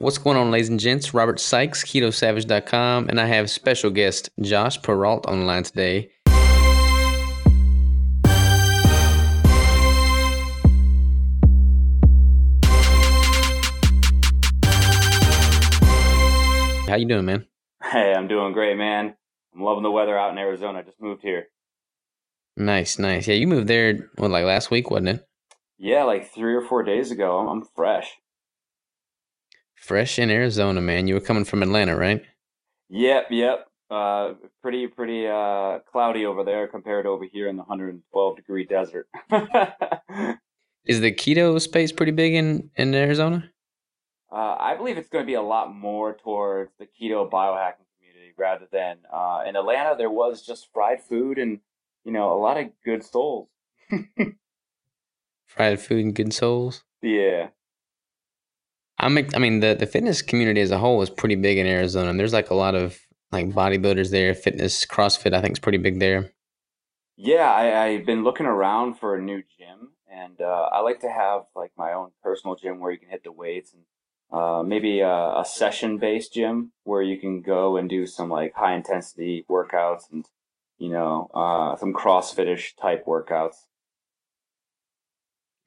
What's going on, ladies and gents? Robert Sykes, KetoSavage.com, and I have special guest Josh Perrault on the line today. How you doing, man? Hey, I'm doing great, man. I'm loving the weather out in Arizona. I just moved here. Nice, nice. Yeah, you moved there, what, like last week, wasn't it? Yeah, like three or four days ago. I'm, I'm fresh. Fresh in Arizona, man. You were coming from Atlanta, right? Yep, yep. Uh, pretty, pretty uh, cloudy over there compared to over here in the 112 degree desert. Is the keto space pretty big in, in Arizona? Uh, I believe it's going to be a lot more towards the keto biohacking community rather than uh, in Atlanta. There was just fried food and you know a lot of good souls. Fried food and good souls. Yeah, I mean, I mean the the fitness community as a whole is pretty big in Arizona. And there's like a lot of like bodybuilders there, fitness, CrossFit. I think is pretty big there. yeah. I, I've been looking around for a new gym, and uh, I like to have like my own personal gym where you can hit the weights and uh, maybe a, a session based gym where you can go and do some like high intensity workouts and you know uh, some CrossFitish type workouts.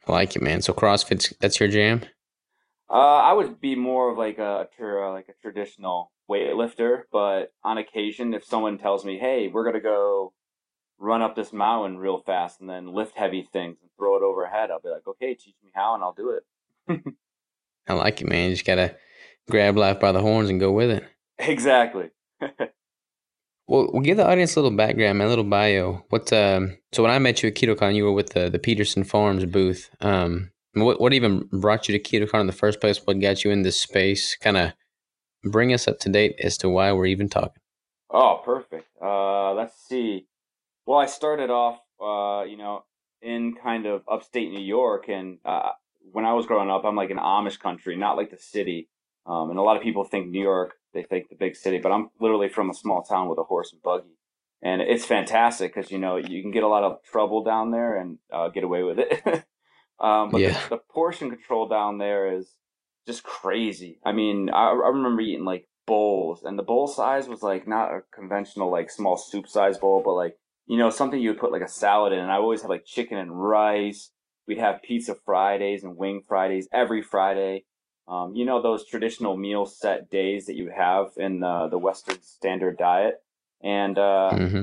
I like it, man. So CrossFit's that's your jam. Uh, I would be more of like a tra- like a traditional weightlifter, but on occasion, if someone tells me, "Hey, we're gonna go run up this mountain real fast and then lift heavy things and throw it overhead," I'll be like, "Okay, teach me how, and I'll do it." I like it, man. You just gotta grab life by the horns and go with it. exactly. Well, we'll give the audience a little background, man, a little bio. What? Um, so when I met you at KetoCon, you were with the the Pederson Farms booth. Um, what what even brought you to KetoCon in the first place? What got you in this space? Kind of bring us up to date as to why we're even talking. Oh, perfect. Uh, let's see. Well, I started off, uh, you know, in kind of upstate New York, and uh, when I was growing up, I'm like an Amish country, not like the city. Um, and a lot of people think New York, they think the big city, but I'm literally from a small town with a horse and buggy, and it's fantastic because you know you can get a lot of trouble down there and uh, get away with it. um, but Yeah. the, the portion control down there is just crazy. I mean, I, I remember eating like bowls, and the bowl size was like not a conventional like small soup size bowl, but like you know something you would put like a salad in. And I always had like chicken and rice. We'd have pizza Fridays and wing Fridays every Friday. Um, you know those traditional meal set days that you have in the the Western standard diet, and uh, hmm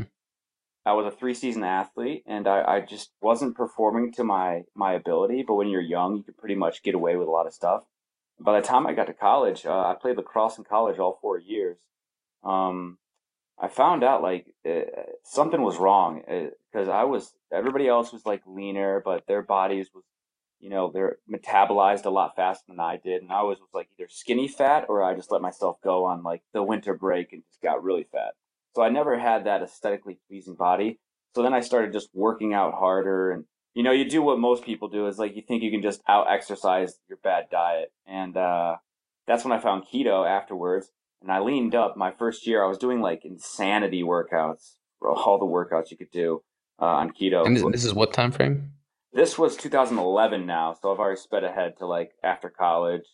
I was a three season athlete and I, I just wasn't performing to my, my ability. But when you're young, you can pretty much get away with a lot of stuff. By the time I got to college, uh, I played lacrosse in college all four years. Um, I found out like uh, something was wrong because I was, everybody else was like leaner, but their bodies was, you know, they're metabolized a lot faster than I did. And I was, was like either skinny fat or I just let myself go on like the winter break and just got really fat. So I never had that aesthetically pleasing body. So then I started just working out harder and you know, you do what most people do is like you think you can just out exercise your bad diet. And uh that's when I found keto afterwards. And I leaned up my first year. I was doing like insanity workouts, all the workouts you could do uh, on keto. And this, is what time frame? This was 2011 now, so I've already sped ahead to like after college,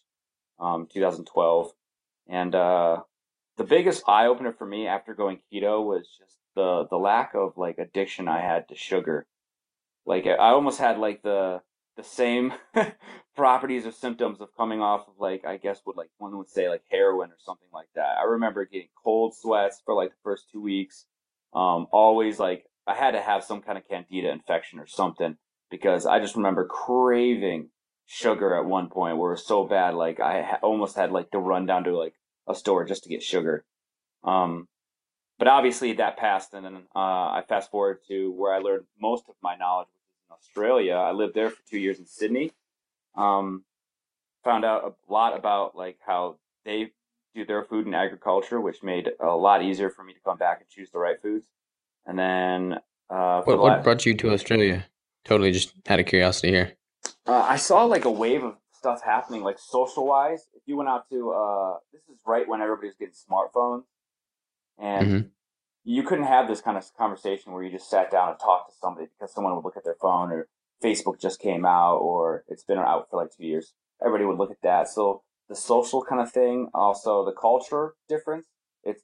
um, 2012. And uh, the biggest eye opener for me after going keto was just the the lack of like addiction I had to sugar. Like I almost had like the the same properties or symptoms of coming off of like I guess what like one would say like heroin or something like that. I remember getting cold sweats for like the first two weeks. Um, always like I had to have some kind of candida infection or something because I just remember craving sugar at one point where it was so bad like I ha- almost had like to run down to like a store just to get sugar. Um, but obviously that passed, and then uh, I fast forward to where I learned most of my knowledge, which is in Australia. I lived there for two years in Sydney. Um, found out a lot about like how they do their food and agriculture, which made it a lot easier for me to come back and choose the right foods. And then uh, What the what la- brought you to Australia? Totally, just out of curiosity here. Uh, I saw like a wave of stuff happening, like social wise. If you went out to, uh, this is right when everybody was getting smartphones, and Mhm. you couldn't have this kind of conversation where you just sat down and talked to somebody because someone would look at their phone or Facebook just came out or it's been out for like two years. Everybody would look at that. So the social kind of thing, also the culture difference. It's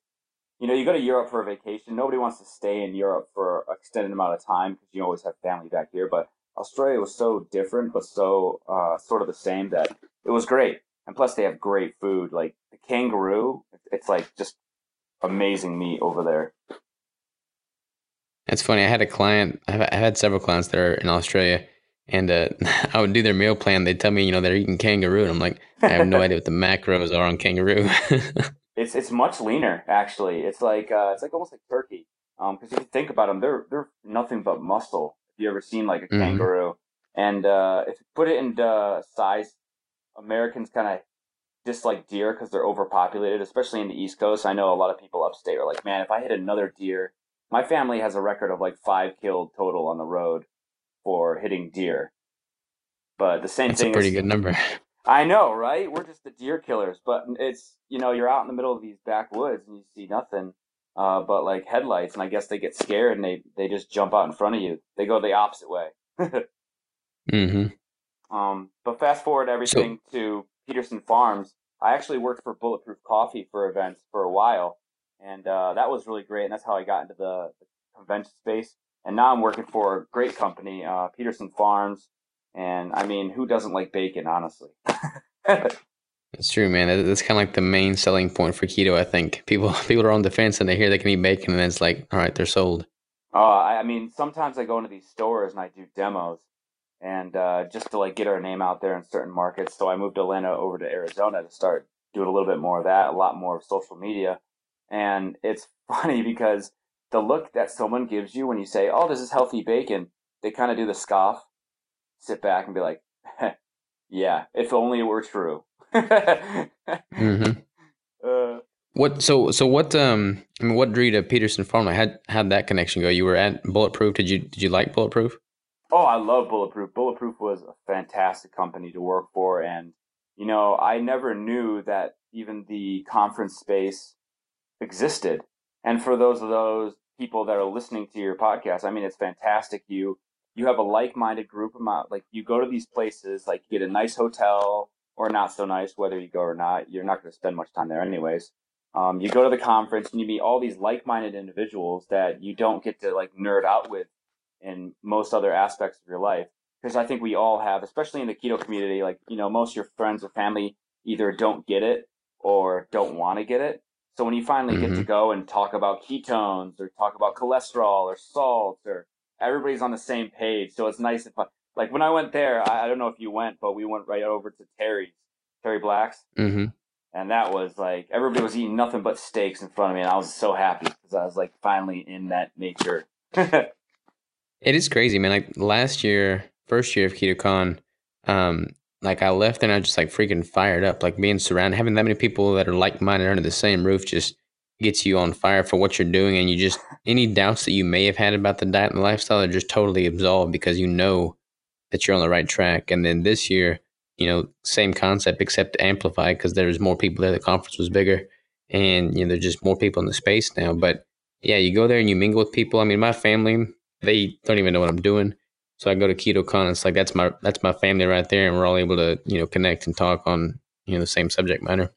you know, you go to Europe for a vacation. Nobody wants to stay in Europe for an extended amount of time because you always have family back here. But Australia was so different, but so uh, sort of the same that it was great. And plus, they have great food. Like the kangaroo, it's like just amazing meat over there. It's funny. I had a client. I've, I've had several clients that are in Australia, and uh, I would do their meal plan. They'd tell me, you know, they're eating kangaroo, and I'm like, I have no idea what the macros are on kangaroo. it's it's much leaner actually. It's like uh, it's like almost like turkey. Um, because if you think about them, they're they're nothing but muscle. You ever seen like a mm-hmm. kangaroo, and uh, if you put it into size, Americans kind of dislike deer because they're overpopulated, especially in the East Coast. I know a lot of people upstate are like, man, if I hit another deer, my family has a record of like five killed total on the road for hitting deer. But the same That's thing. a pretty is, good number. I know, right? We're just the deer killers, but it's you know you're out in the middle of these backwoods and you see nothing, uh, but like headlights, and I guess they get scared and they they just jump out in front of you. They go the opposite way. mm-hmm. Um, but fast forward everything so, to Pederson Farms. I actually worked for Bulletproof Coffee for events for a while, and uh, that was really great. And that's how I got into the, the convention space. And now I'm working for a great company, uh, Pederson Farms. And I mean, who doesn't like bacon, honestly? It's true, man. That's kind of like the main selling point for keto. I think people people are on the fence and they hear they can eat bacon, and it's like, all right, they're sold. Uh, I mean, sometimes I go into these stores and I do demos, and uh, just to like get our name out there in certain markets. So I moved Atlanta over to Arizona to start doing a little bit more of that, a lot more of social media. And it's funny because the look that someone gives you when you say, "Oh, this is healthy bacon," they kind of do the scoff, sit back, and be like, "Yeah, if only it were true." Mm-hmm. uh, what so so what um I mean what drew you to Pederson Farm? Like how how'd that connection go? You were at Bulletproof. Did you did you like Bulletproof? Oh, I love Bulletproof. Bulletproof was a fantastic company to work for. And, you know, I never knew that even the conference space existed. And for those of those people that are listening to your podcast, I mean, it's fantastic. You, you have a like-minded group amount, like you go to these places, like you get a nice hotel or not so nice, whether you go or not, you're not going to spend much time there anyways. Um, you go to the conference and you meet all these like-minded individuals that you don't get to like nerd out with in most other aspects of your life. Because I think we all have, especially in the keto community, like, you know, most of your friends or family either don't get it or don't want to get it. So when you finally mm-hmm. get to mm-hmm. go and talk about ketones or talk about cholesterol or salt or everybody's on the same page. So it's nice if, I, like, when I went there, I, I, don't know if you went, but we went right over to Terry's, Terry Black's. Mm-hmm. And that was like, everybody was eating nothing but steaks in front of me. And I was so happy because I was like finally in that nature. It is crazy, man. Like last year, first year of KetoCon, um, like I left and I just like freaking fired up. Like being surrounded, having that many people that are like minded under the same roof just gets you on fire for what you're doing. And you just, any doubts that you may have had about the diet and the lifestyle are just totally absolved because you know that you're on the right track. And then this year, you know, same concept except amplified because there's more people there. The conference was bigger and, you know, there's just more people in the space now. But yeah, you go there and you mingle with people. I mean, my family, they don't even know what I'm doing. So I go to KetoCon. It's like that's my that's my family right there, and we're all able to you know connect and talk on you know the same subject matter.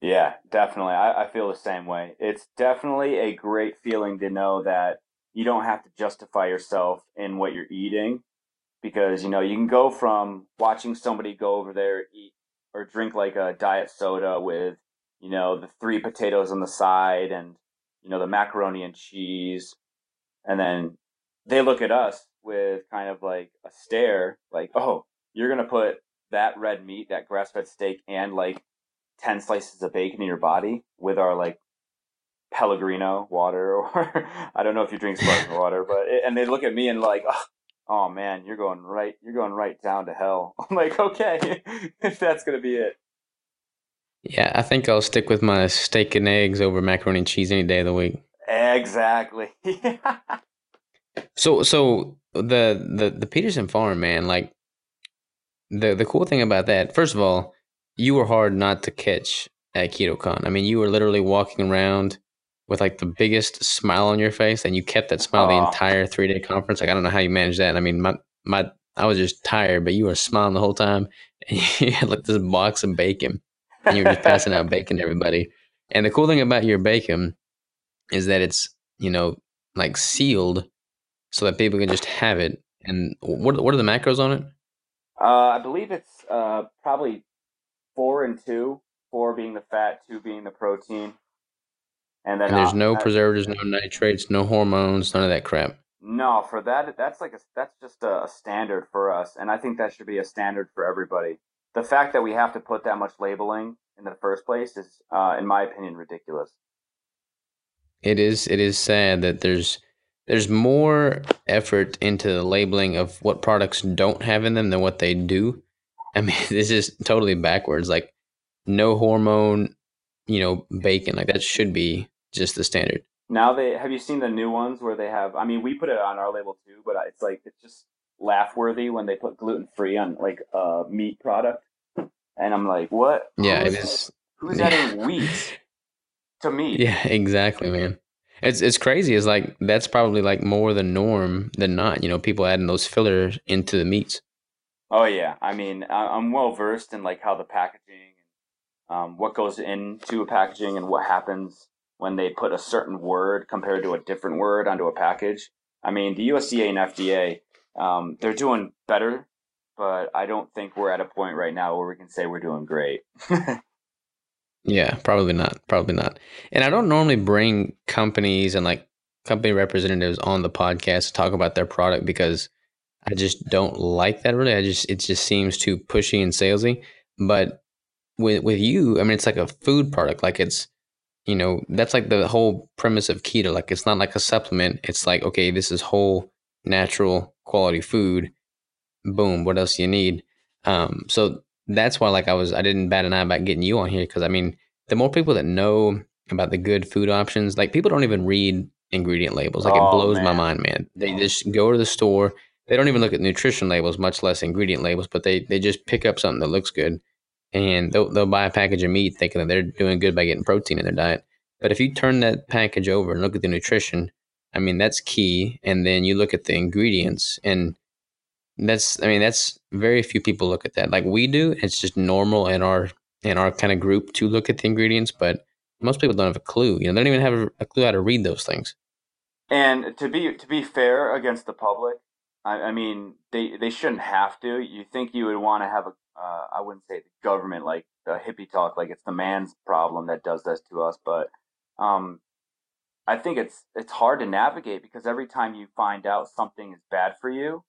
Yeah, definitely. I, I feel the same way. It's definitely a great feeling to know that you don't have to justify yourself in what you're eating because you know you can go from watching somebody go over there eat or drink like a diet soda with you know the three potatoes on the side and you know the macaroni and cheese and then they look at us with kind of like a stare, like, oh, you're going to put that red meat, that grass fed steak, and like 10 slices of bacon in your body with our like Pellegrino water, or I don't know if you drink sparkling water, but, it, and they look at me and like, oh, oh man, you're going right, you're going right down to hell. I'm like, okay, if that's going to be it. Yeah, I think I'll stick with my steak and eggs over macaroni and cheese any day of the week. Exactly. so so the the the Pederson farm, man, like the the cool thing about that, first of all, you were hard not to catch at KetoCon. I mean, you were literally walking around with like the biggest smile on your face, and you kept that smile the entire three day conference. Like I don't know how you managed that. I mean, my my I was just tired, but you were smiling the whole time, and you had like this box of bacon, and you were just passing out bacon to everybody. And the cool thing about your bacon is that it's you know like sealed, so that people can just have it. And what what are the macros on it? Uh, I believe it's uh, probably four and two. Four being the fat, two being the protein. And then and there's uh, no preservatives, no nitrates, no hormones, none of that crap. No, for that, that's like a, that's just a, a standard for us, and I think that should be a standard for everybody. The fact that we have to put that much labeling in the first place is, uh, in my opinion, ridiculous. It is. It is sad that there's there's more effort into the labeling of what products don't have in them than what they do. I mean, this is totally backwards. Like no hormone, you know, bacon. Like that should be just the standard. Now they have you seen the new ones where they have? I mean, we put it on our label too, but it's like it's just laugh worthy when they put gluten free on like a meat product, and I'm like, what? Yeah, who's, it is. Who's adding wheat to meat? Yeah, exactly, man. It's it's crazy. It's like that's probably like more the norm than not. You know, people adding those fillers into the meats. Oh yeah, I mean, I'm well versed in like how the packaging, um, what goes into a packaging, and what happens when they put a certain word compared to a different word onto a package. I mean, the USDA and FDA, um, they're doing better, but I don't think we're at a point right now where we can say we're doing great. yeah, probably not. Probably not. And I don't normally bring companies and like company representatives on the podcast to talk about their product because I just don't like that really. I just it just seems too pushy and salesy. But with with you, I mean, it's like a food product. Like it's you know, that's like the whole premise of keto. Like it's not like a supplement. It's like, okay, this is whole natural quality food. Boom. What else do you need? Um, so that's why like I was I didn't bat an eye about getting you on here because I mean the more people that know about the good food options, like people don't even read ingredient labels. Like oh, it blows man. my mind, man. They just go to the store. They don't even look at nutrition labels, much less ingredient labels, but they they just pick up something that looks good and they'll, they'll buy a package of meat thinking that they're doing good by getting protein in their diet. But if you turn that package over and look at the nutrition, I mean, that's key. And then you look at the ingredients, and that's, I mean, that's very few people look at that. Like we do, it's just normal in our in our kind of group to look at the ingredients, but most people don't have a clue. You know, they don't even have a clue how to read those things. And to be to be fair against the public, I, I mean, they they shouldn't have to. You think you would want to have a uh, I wouldn't say the government, like the hippie talk, like it's the man's problem that does this to us. But um, I think it's it's hard to navigate because every time you find out something is bad for you,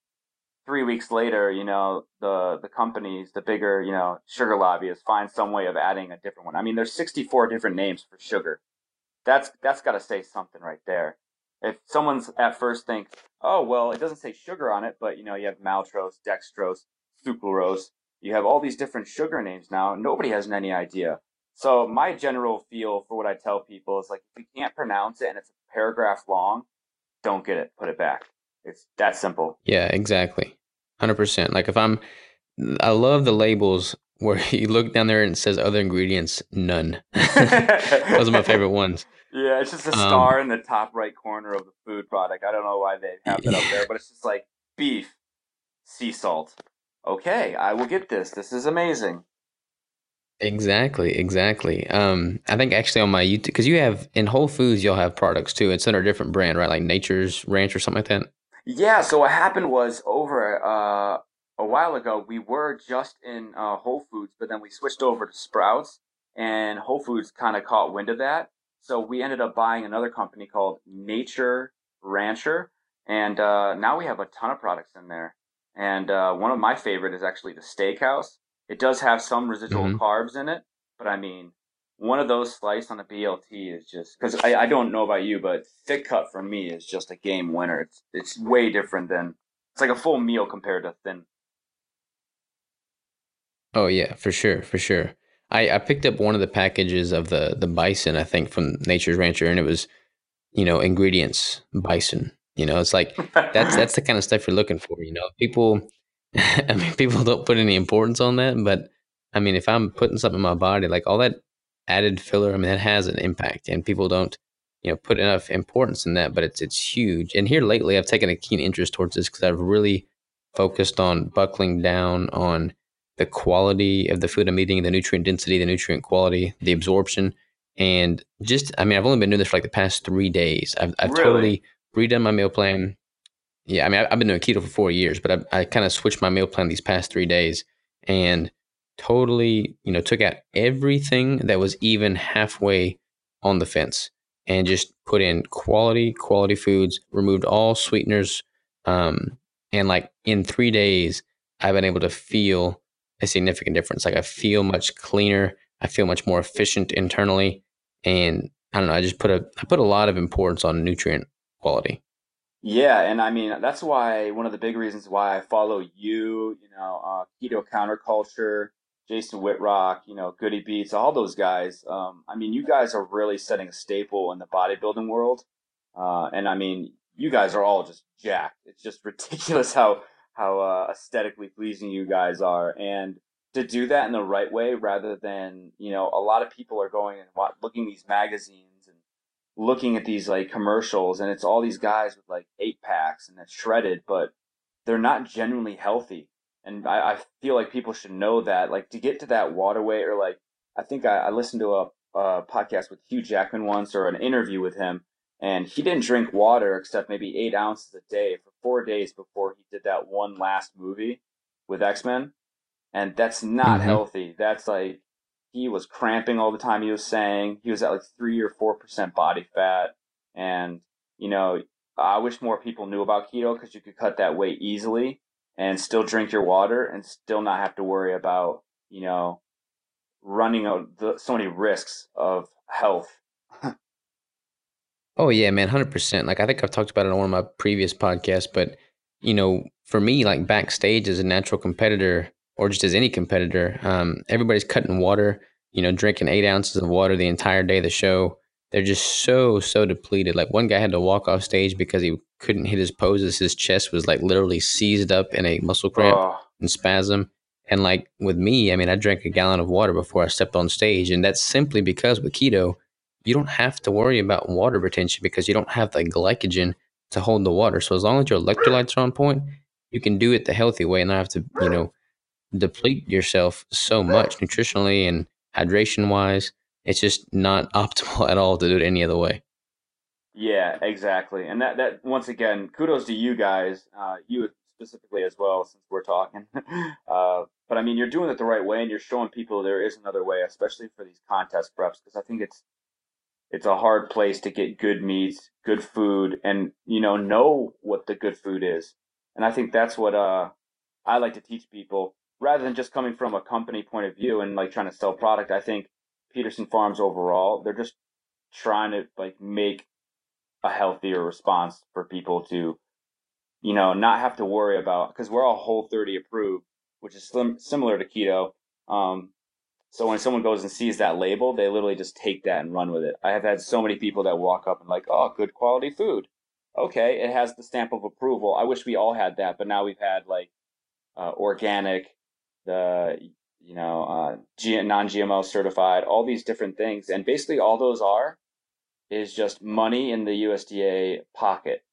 three weeks later, you know the the companies, the bigger you know sugar lobbyists find some way of adding a different one. I mean, there's 64 different names for sugar. That's that's got to say something right there. If someone's at first thinks, oh well, it doesn't say sugar on it, but you know you have maltose, dextrose, sucralose, you have all these different sugar names now. Nobody has any idea. So my general feel for what I tell people is like if you can't pronounce it and it's a paragraph long, don't get it. Put it back. It's that simple. Yeah, exactly. 100%. Like if I'm I love the labels where you look down there and it says other ingredients, none. Those are my favorite ones. Yeah, it's just a um, star um, in the top right corner of the food product. I don't know why they have that up there, but it's just like beef, sea salt, okay, I will get this. This is amazing. Exactly, exactly. Um, I think actually on my YouTube, because you have in Whole Foods, you'll have products too. It's under a different brand, right? Like Nature's Ranch or something like that. Yeah. So what happened was over uh, a while ago, we were just in uh, Whole Foods, but then we switched over to Sprouts, and Whole Foods kind of caught wind of that. So we ended up buying another company called Nature Rancher, and uh, now we have a ton of products in there. And uh, one of my favorite is actually the steakhouse. It does have some residual mm-hmm. carbs in it, but I mean, one of those sliced on a BLT is just because I, I don't know about you, but thick cut for me is just a game winner. It's it's way different than it's like a full meal compared to thin. Oh yeah, for sure, for sure. I, I picked up one of the packages of the the bison, I think, from Nature's Rancher, and it was, you know, ingredients bison. You know, it's like that's that's the kind of stuff you're looking for. You know, people. I mean, people don't put any importance on that, but I mean, if I'm putting something in my body, like all that added filler, I mean, that has an impact, and people don't, you know, put enough importance in that. But it's it's huge. And here lately, I've taken a keen interest towards this because I've really focused on buckling down on the quality of the food I'm eating, the nutrient density, the nutrient quality, the absorption, and just I mean I've only been doing this for like the past three days. I've I've Really? totally redone my meal plan. Yeah, I mean I've been doing keto for four years, but I, I kind of switched my meal plan these past three days and totally you know took out everything that was even halfway on the fence and just put in quality quality foods, removed all sweeteners, um, and like in three days I've been able to feel a significant difference. Like I feel much cleaner. I feel much more efficient internally, and I don't know. I just put a I put a lot of importance on nutrient quality. Yeah, and I mean that's why one of the big reasons why I follow you, you know, uh, Keto Counterculture, Jason Wittrock, you know, Goody Beats, all those guys. Um, I mean, you guys are really setting a staple in the bodybuilding world, uh, and I mean, you guys are all just jacked. It's just ridiculous how how uh, aesthetically pleasing you guys are, and to do that in the right way, rather than you know, a lot of people are going and looking these magazines looking at these like commercials and it's all these guys with like eight packs and that's shredded, but they're not genuinely healthy. And I, I feel like people should know that, like to get to that water weight or like, I think I, I listened to a, a podcast with Hugh Jackman once or an interview with him and he didn't drink water except maybe eight ounces a day for four days before he did that one last movie with X-Men. And that's not Mhm. healthy. That's like, he was cramping all the time. He was saying he was at like three or four percent body fat, and you know, I wish more people knew about keto because you could cut that weight easily and still drink your water and still not have to worry about you know running out the, so many risks of health. Oh yeah, man, hundred percent. Like I think I've talked about it on one of my previous podcasts, but you know, for me, like backstage as a natural competitor or just as any competitor, um, everybody's cutting water. You know, drinking eight ounces of water the entire day of the show. They're just so so depleted. Like one guy had to walk off stage because he couldn't hit his poses. His chest was like literally seized up in a muscle cramp Oh, and spasm. And like with me, I mean, I drank a gallon of water before I stepped on stage, and that's simply because with keto, you don't have to worry about water retention because you don't have the glycogen to hold the water. So as long as your electrolytes are on point, you can do it the healthy way and not have to, you know, deplete yourself so much nutritionally and hydration wise. It's just not optimal at all to do it any other way. Yeah, exactly. And that that once again, kudos to you guys, uh, you specifically as well, since we're talking. uh, but I mean, you're doing it the right way, and you're showing people there is another way, especially for these contest preps, because I think it's it's a hard place to get good meats, good food, and you know know what the good food is. And I think that's what uh, I like to teach people, rather than just coming from a company point of view and like trying to sell product. I think Pederson Farms overall, they're just trying to like make a healthier response for people to, you know, not have to worry about because we're all Whole 30 approved, which is slim, similar to keto. Um, so when someone goes and sees that label, they literally just take that and run with it. I have had so many people that walk up and like, oh, good quality food. Okay, it has the stamp of approval. I wish we all had that, but now we've had like uh, organic, the you know uh, G- non-GMO certified, all these different things, and basically all those are is just money in the USDA pocket.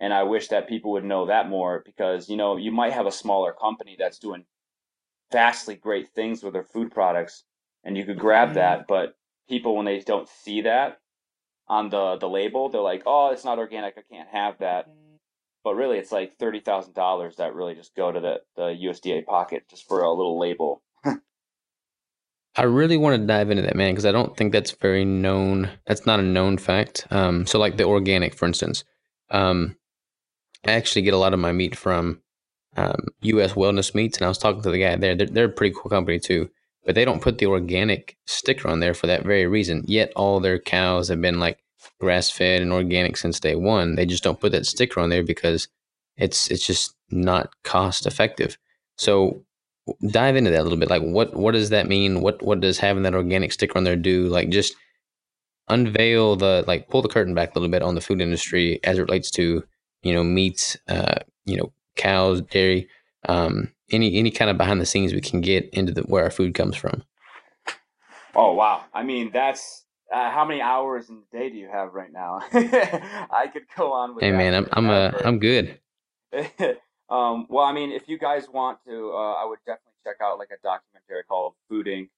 And I wish that people would know that more because, you know, you might have a smaller company that's doing vastly great things with their food products and you could grab that, but people when they don't see that on the the label, they're like, "Oh, it's not organic. I can't have that." But really, it's like thirty thousand dollars that really just go to the the USDA pocket just for a little label. I really want to dive into that, man, because I don't think that's very known. That's not a known fact. Um, so, like the organic, for instance, um, I actually get a lot of my meat from um, U.S. Wellness Meats, and I was talking to the guy there. They're, they're a pretty cool company too, but they don't put the organic sticker on there for that very reason. Yet all their cows have been like grass fed and organic since day one. They just don't put that sticker on there because it's it's just not cost effective. So dive into that a little bit. Like what what does that mean? What what does having that organic sticker on there do? Like just unveil the like pull the curtain back a little bit on the food industry as it relates to you know meats, uh, you know cows, dairy, um, any any kind of behind the scenes we can get into the where our food comes from. Oh wow! I mean, that's uh, how many hours in the day do you have right now? I could go on with. That. Hey man, I'm I'm uh, I'm good. um, well, I mean, if you guys want to, uh, I would definitely check out like a documentary called Food Inc.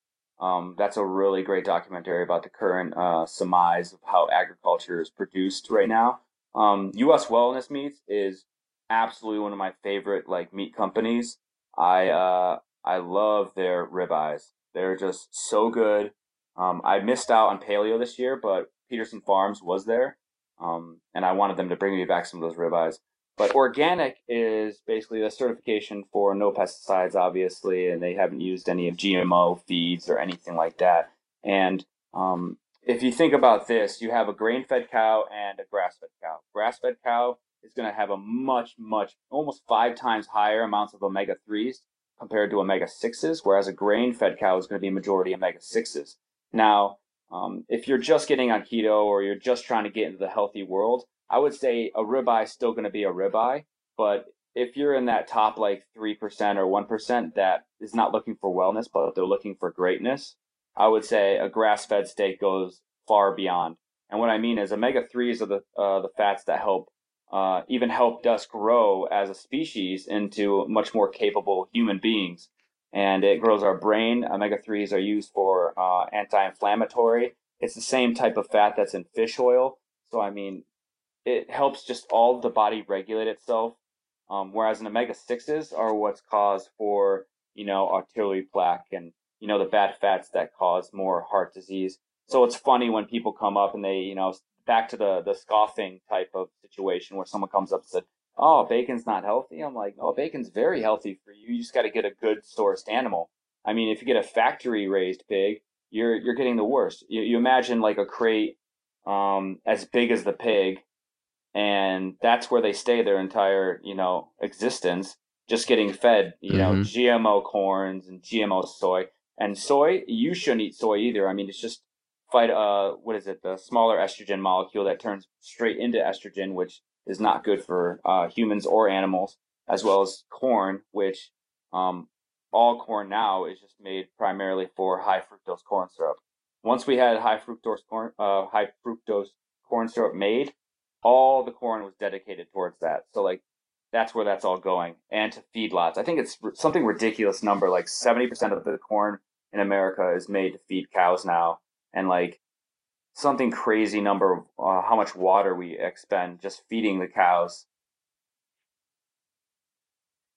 Um, that's a really great documentary about the current uh, surmise of how agriculture is produced right now. Um, U.S. Wellness Meats is absolutely one of my favorite like meat companies. I uh, I love their ribeyes. They're just so good. Um, I missed out on paleo this year, but Pederson Farms was there, um, and I wanted them to bring me back some of those ribeyes. But organic is basically the certification for no pesticides, obviously, and they haven't used any of GMO feeds or anything like that. And um, if you think about this, you have a grain fed cow and a grass fed cow. Grass fed cow is going to have a much, much, almost five times higher amounts of omega 3s compared to omega 6s, whereas a grain fed cow is going to be a majority omega 6s. Now, um, if you're just getting on keto or you're just trying to get into the healthy world, I would say a ribeye is still going to be a ribeye. But if you're in that top like 3% or 1% that is not looking for wellness, but they're looking for greatness, I would say a grass fed steak goes far beyond. And what I mean is omega 3s are the, uh, the fats that help uh, even helped us grow as a species into much more capable human beings. And it grows our brain. Omega 3s are used for uh, anti inflammatory. It's the same type of fat that's in fish oil. So, I mean, it helps just all the body regulate itself. Um, whereas an omega 6s are what's cause for, you know, arterial plaque and, you know, the bad fats that cause more heart disease. So it's funny when people come up and they, you know, back to the the scoffing type of situation where someone comes up and said, "Oh, bacon's not healthy." I'm like, "Oh, bacon's very healthy for you. You just got to get a good sourced animal." I mean, if you get a factory raised pig, you're you're getting the worst. You, you imagine like a crate um, as big as the pig, and that's where they stay their entire you know existence, just getting fed you mm-hmm. know GMO corns and GMO soy. And soy, you shouldn't eat soy either. I mean, it's just fight uh what is it the smaller estrogen molecule that turns straight into estrogen which is not good for uh, humans or animals as well as corn which um, all corn now is just made primarily for high fructose corn syrup. Once we had high fructose corn uh, high fructose corn syrup made all the corn was dedicated towards that. So like that's where that's all going and to feedlots. I think it's something ridiculous number like 70% of the corn in america is made to feed cows now and like something crazy number of uh, how much water we expend just feeding the cows.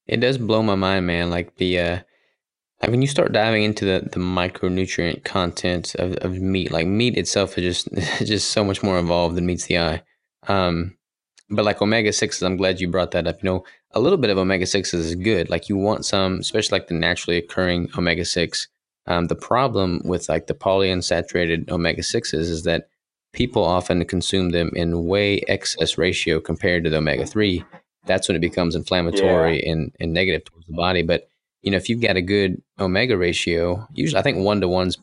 It does blow my mind, man. Like the, uh, like when you start diving into the, the micronutrient content of, of meat, like meat itself is just just so much more involved than meets the eye. Um, but like omega sixes, I'm glad you brought that up. You know, a little bit of omega sixes is good. Like you want some, especially like the naturally occurring omega six. Um, the problem with like the polyunsaturated omega 6s is that people often consume them in way excess ratio compared to the omega 3. That's when it becomes inflammatory yeah. and, and negative towards the body. But, you know, if you've got a good omega ratio, usually I think one to one's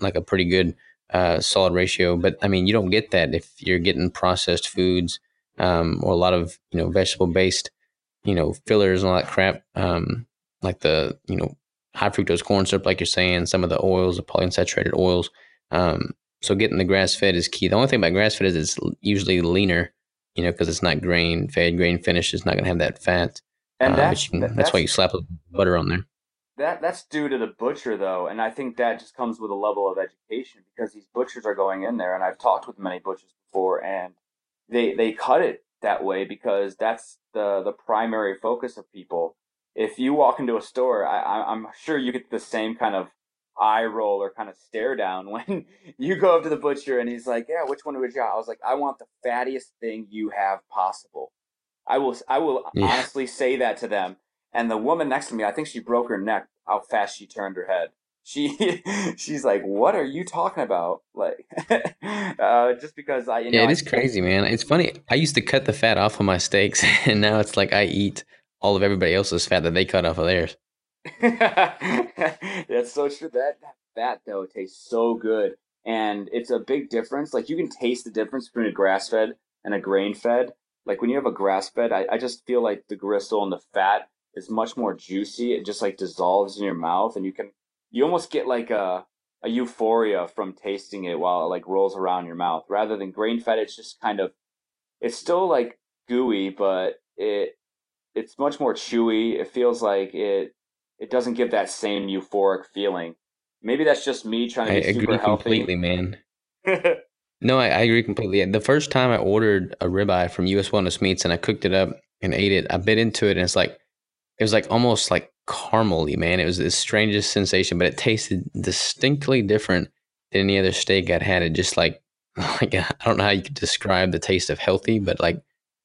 like a pretty good uh, solid ratio. But I mean, you don't get that if you're getting processed foods um, or a lot of, you know, vegetable based, you know, fillers and all that crap. Um, like the, you know, high fructose corn syrup, like you're saying, some of the oils, the polyunsaturated oils. Um, so getting the grass fed is key. The only thing about grass fed is it's usually leaner, you know, because it's not grain fed. Grain finished is not going to have that fat. And uh, that's, can, that's, that's why you slap butter on there. That that's due to the butcher though, and I think that just comes with a level of education because these butchers are going in there, and I've talked with many butchers before, and they they cut it that way because that's the the primary focus of people if you walk into a store, I, I'm sure you get the same kind of eye roll or kind of stare down when you go up to the butcher and he's like, "Yeah, which one would you?" I was like, "I want the fattiest thing you have possible." I will, I will yeah. honestly say that to them. And the woman next to me, I think she broke her neck. How fast she turned her head. She, she's like, "What are you talking about?" Like, uh, just because I, you know, yeah, it is crazy, man. It's funny. I used to cut the fat off of my steaks, and now it's like I eat all of everybody else's fat that they cut off of theirs. That's so true. That, fat though tastes so good, and it's a big difference. Like you can taste the difference between a grass fed and a grain fed. Like when you have a grass fed, I, I just feel like the gristle and the fat is much more juicy. It just like dissolves in your mouth, and you can you almost get like a a euphoria from tasting it while it like rolls around your mouth. Rather than grain fed, it's just kind of it's still like gooey, but it it's much more chewy. It feels like it it doesn't give that same euphoric feeling. Maybe that's just me trying to I be agree super healthy. completely, man. No, I, I agree completely. The first time I ordered a ribeye from US Wellness Meats and I cooked it up and ate it, I bit into it and it's like it was like almost like caramely, man. It was the strangest sensation, but it tasted distinctly different than any other steak I'd had. It just like like I don't know how you could describe the taste of healthy, but like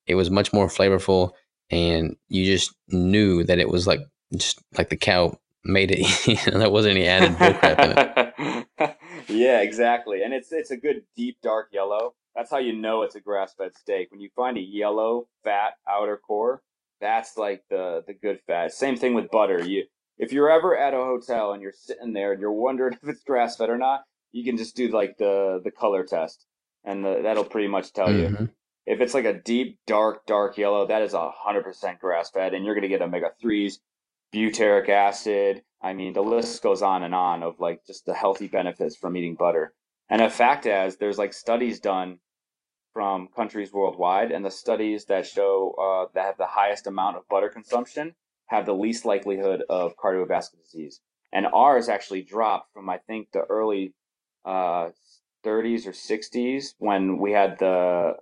it was much more flavorful and you just knew that it was like just like the cow made it. you know, there wasn't any added bullcrap in it. yeah, exactly. And it's it's a good deep dark yellow. That's how you know it's a grass fed steak. When you find a yellow fat outer core, that's like the the good fat. Same thing with butter. You if you're ever at a hotel and you're sitting there and you're wondering if it's grass fed or not, you can just do like the the color test, and the, that'll pretty much tell Mhm. you. If it's like a deep, dark, dark yellow, that is a hundred percent grass fed, and you're gonna get omega threes, butyric acid. I mean, the list goes on and on of like just the healthy benefits from eating butter. And a fact as there's like studies done from countries worldwide, and the studies that show uh, that have the highest amount of butter consumption have the least likelihood of cardiovascular disease. And ours actually dropped from I think the early uh, 30s or 60s when we had the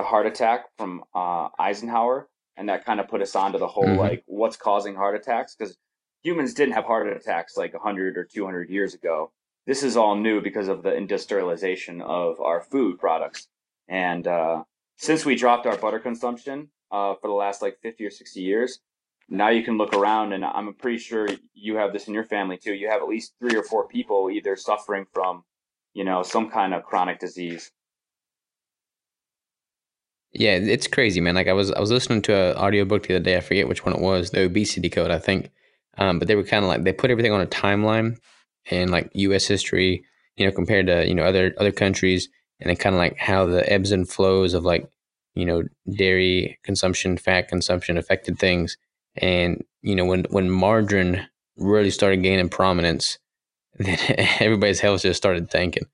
the heart attack from uh, Eisenhower, and that kind of put us onto the whole Mhm. like what's causing heart attacks because humans didn't have heart attacks like 100 or 200 years ago. This is all new because of the industrialization of our food products. And uh, since we dropped our butter consumption uh, for the last like 50 or 60 years, now you can look around, and I'm pretty sure you have this in your family too. You have at least three or four people either suffering from, you know, some kind of chronic disease. Yeah, it's crazy, man. Like I was I was listening to an audiobook the other day, I forget which one it was, the obesity code, I think. Um, but they were kind of like they put everything on a timeline and like US history, you know, compared to, you know, other other countries and then kind of like how the ebbs and flows of like, you know, dairy consumption, fat consumption affected things. And, you know, when when margarine really started gaining prominence, then everybody's health just started tanking.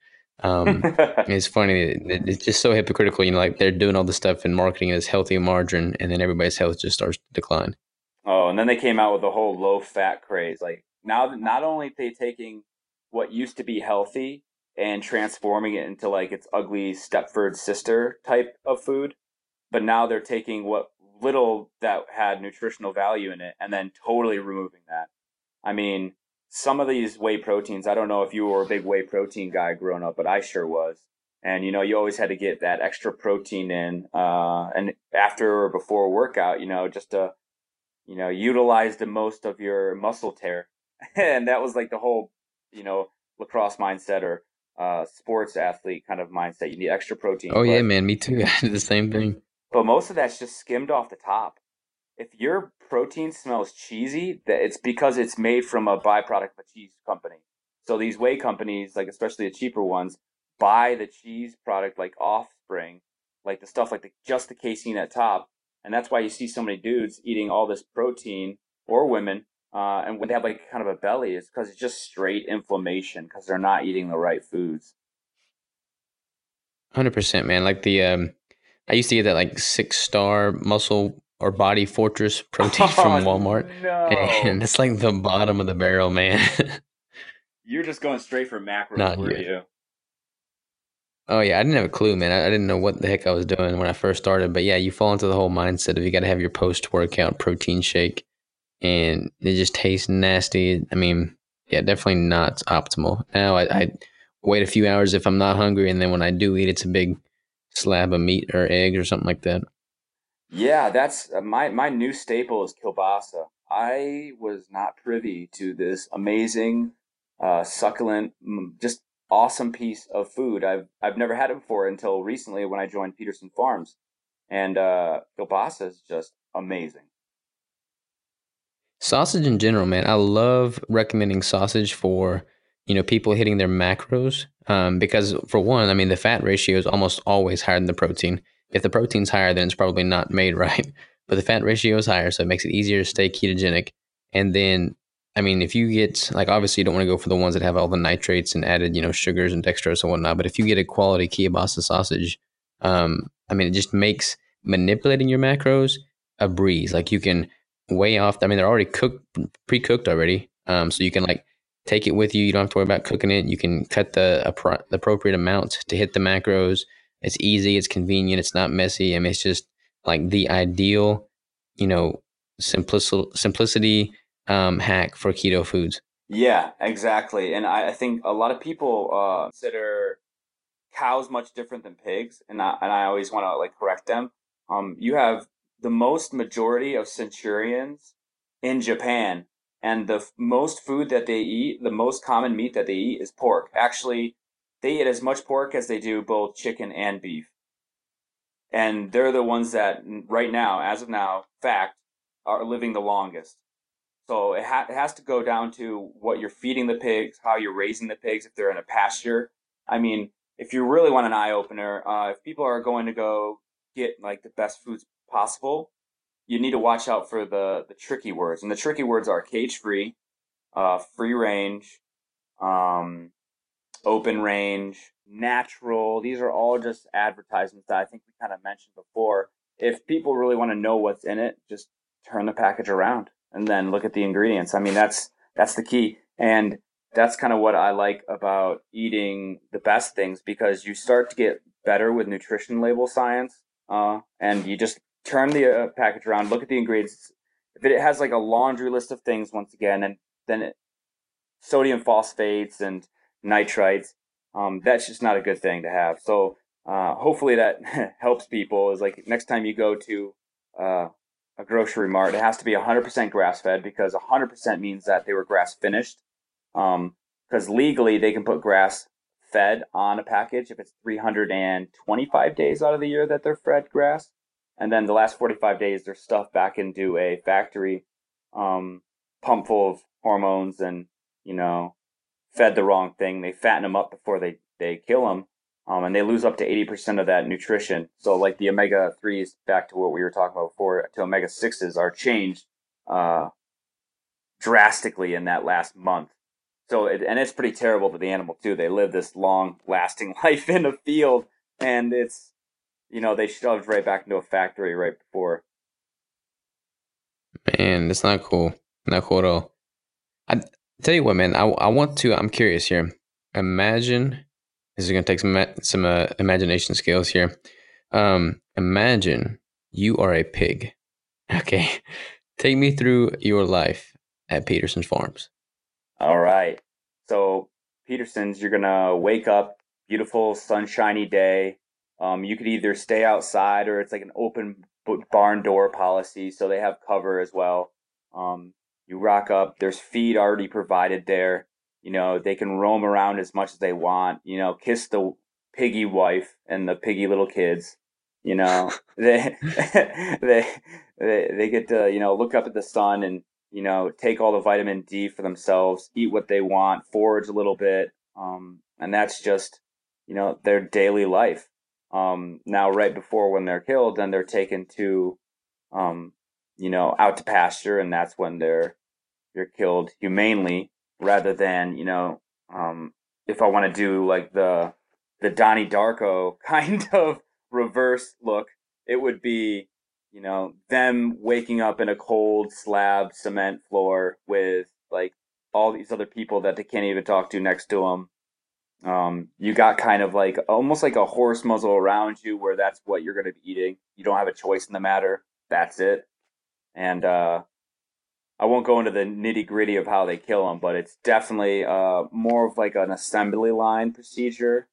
Um, it's funny. It's just so hypocritical. You know, like they're doing all this stuff and marketing as healthy margarine, and then everybody's health just starts to decline. Oh, and then they came out with the whole low fat craze. Like now, not only are they taking what used to be healthy and transforming it into like its ugly Stepford sister type of food, but now they're taking what little that had nutritional value in it and then totally removing that. I mean, some of these whey proteins, I don't know if you were a big whey protein guy growing up, but I sure was. And you know, you always had to get that extra protein in, uh, and after or before a workout, you know, just to you know, utilize the most of your muscle tear. and that was like the whole, you know, lacrosse mindset or uh, sports athlete kind of mindset. You need extra protein. Oh yeah, man, me too. I did the same thing. but most of that's just skimmed off the top. If your protein smells cheesy, that it's because it's made from a byproduct of a cheese company. So these whey companies, like especially the cheaper ones, buy the cheese product like Offspring, like the stuff like the just the casein at top, and that's why you see so many dudes eating all this protein or women, uh, and when they have like kind of a belly, it's because it's just straight inflammation because they're not eating the right foods. Hundred percent, man. Like the um, I used to get that like six star muscle or body fortress protein from Walmart, no, and it's like the bottom of the barrel, man. you're just going straight for macros, Not were you? oh yeah, I didn't have a clue, man. I, I didn't know what the heck I was doing when I first started. But yeah, you fall into the whole mindset of you got to have your post workout protein shake, and it just tastes nasty. I mean, yeah, definitely not optimal. Now I, I wait a few hours if I'm not hungry, and then when I do eat, it's a big slab of meat or egg or something like that. Yeah, that's uh, my my new staple is kielbasa. I was not privy to this amazing, uh, succulent, just awesome piece of food. I've I've never had it before until recently when I joined Pederson Farms, and uh, kielbasa is just amazing. Sausage in general, man. I love recommending sausage for you know people hitting their macros um, because for one, I mean the fat ratio is almost always higher than the protein. If the protein's higher, then it's probably not made right. But the fat ratio is higher, so it makes it easier to stay ketogenic. And then, I mean, if you get like obviously you don't want to go for the ones that have all the nitrates and added you know sugars and dextrose and whatnot. But if you get a quality kielbasa sausage, um, I mean, it just makes manipulating your macros a breeze. Like you can way off. I mean, they're already cooked, pre cooked already. Um, so you can like take it with you. You don't have to worry about cooking it. You can cut the, the appropriate amount to hit the macros. It's easy. It's convenient. It's not messy. I mean, it's just like the ideal, you know, simplicity, simplicity um, hack for keto foods. Yeah, exactly. And I, I think a lot of people uh, consider cows much different than pigs, and I, and I always want to like correct them. Um, you have the most majority of centurions in Japan, and the f- most food that they eat, the most common meat that they eat is pork. Actually, they eat as much pork as they do both chicken and beef. And they're the ones that right now, as of now, fact, are living the longest. So it, ha- it has to go down to what you're feeding the pigs, how you're raising the pigs, if they're in a pasture. I mean, if you really want an eye opener, uh, if people are going to go get like the best foods possible, you need to watch out for the the tricky words. And the tricky words are cage free, uh, free range, um, open range, natural. These are all just advertisements that I think we kind of mentioned before. If people really want to know what's in it, just turn the package around and then look at the ingredients. I mean, that's that's the key. And that's kind of what I like about eating the best things because you start to get better with nutrition label science. Uh, and you just turn the uh, package around, look at the ingredients. If it has like a laundry list of things, once again, and then it, sodium phosphates and nitrites, um, that's just not a good thing to have. So uh, hopefully that helps people. Is like next time you go to uh, a grocery mart, it has to be 100% grass fed because 100% means that they were grass finished. Um, because um, legally they can put grass fed on a package if it's 325 days out of the year that they're fed grass. And then the last 45 days they're stuffed back into a factory um, pump full of hormones and, you know, fed the wrong thing. They fatten them up before they, they kill them um, and they lose up to 80% of that nutrition. So, like the omega 3s, back to what we were talking about before, to omega 6s are changed uh, drastically in that last month. So, it, and it's pretty terrible for the animal too. They live this long lasting life in a field, and it's, you know, they shoved right back into a factory right before. Man, that's not cool. Not cool at all. I tell you what, man, I, I want to, I'm curious here. Imagine this is going to take some some uh, imagination skills here. Um, imagine you are a pig. Okay, take me through your life at Pederson's Farms. All right. So Pederson's, you're gonna wake up, beautiful sunshiny day. Um, you could either stay outside or it's like an open barn door policy, so they have cover as well. Um, you rock up. There's feed already provided there. You know, they can roam around as much as they want. You know, kiss the piggy wife and the piggy little kids. You know, they they they they get to you know look up at the sun and you know take all the vitamin D for themselves, eat what they want, forage a little bit, um, and that's just you know their daily life. Um, now, right before when they're killed, then they're taken to, um, you know, out to pasture, and that's when they're they're killed humanely rather than you know um, if I want to do like the the Donnie Darko kind of reverse look, it would be you know them waking up in a cold slab cement floor with like all these other people that they can't even talk to next to them. Um, you got kind of like almost like a horse muzzle around you where that's what you're going to be eating. You don't have a choice in the matter. That's it. And uh, I won't go into the nitty gritty of how they kill them, but it's definitely uh, more of like an assembly line procedure,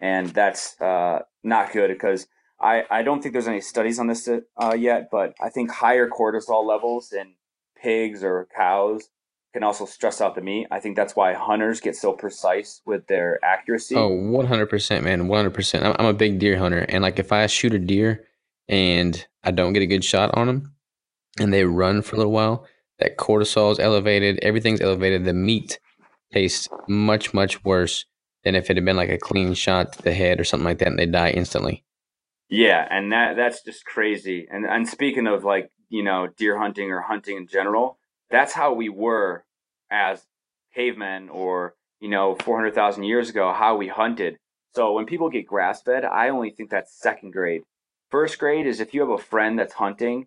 and that's uh, not good because I, I don't think there's any studies on this uh, yet, but I think higher cortisol levels in pigs or cows can also stress out the meat. I think that's why hunters get so precise with their accuracy. Oh, 100%, man. 100%. I'm, I'm a big deer hunter. And like if I shoot a deer and I don't get a good shot on them and they run for a little while, that cortisol is elevated, everything's elevated. The meat tastes much, much worse than if it had been like a clean shot to the head or something like that and they die instantly. Yeah, and that that's just crazy. And and speaking of like, you know, deer hunting or hunting in general, that's how we were as cavemen or, you know, 400,000 years ago, how we hunted. So when people get grass fed, I only think that's second grade. First grade is if you have a friend that's hunting,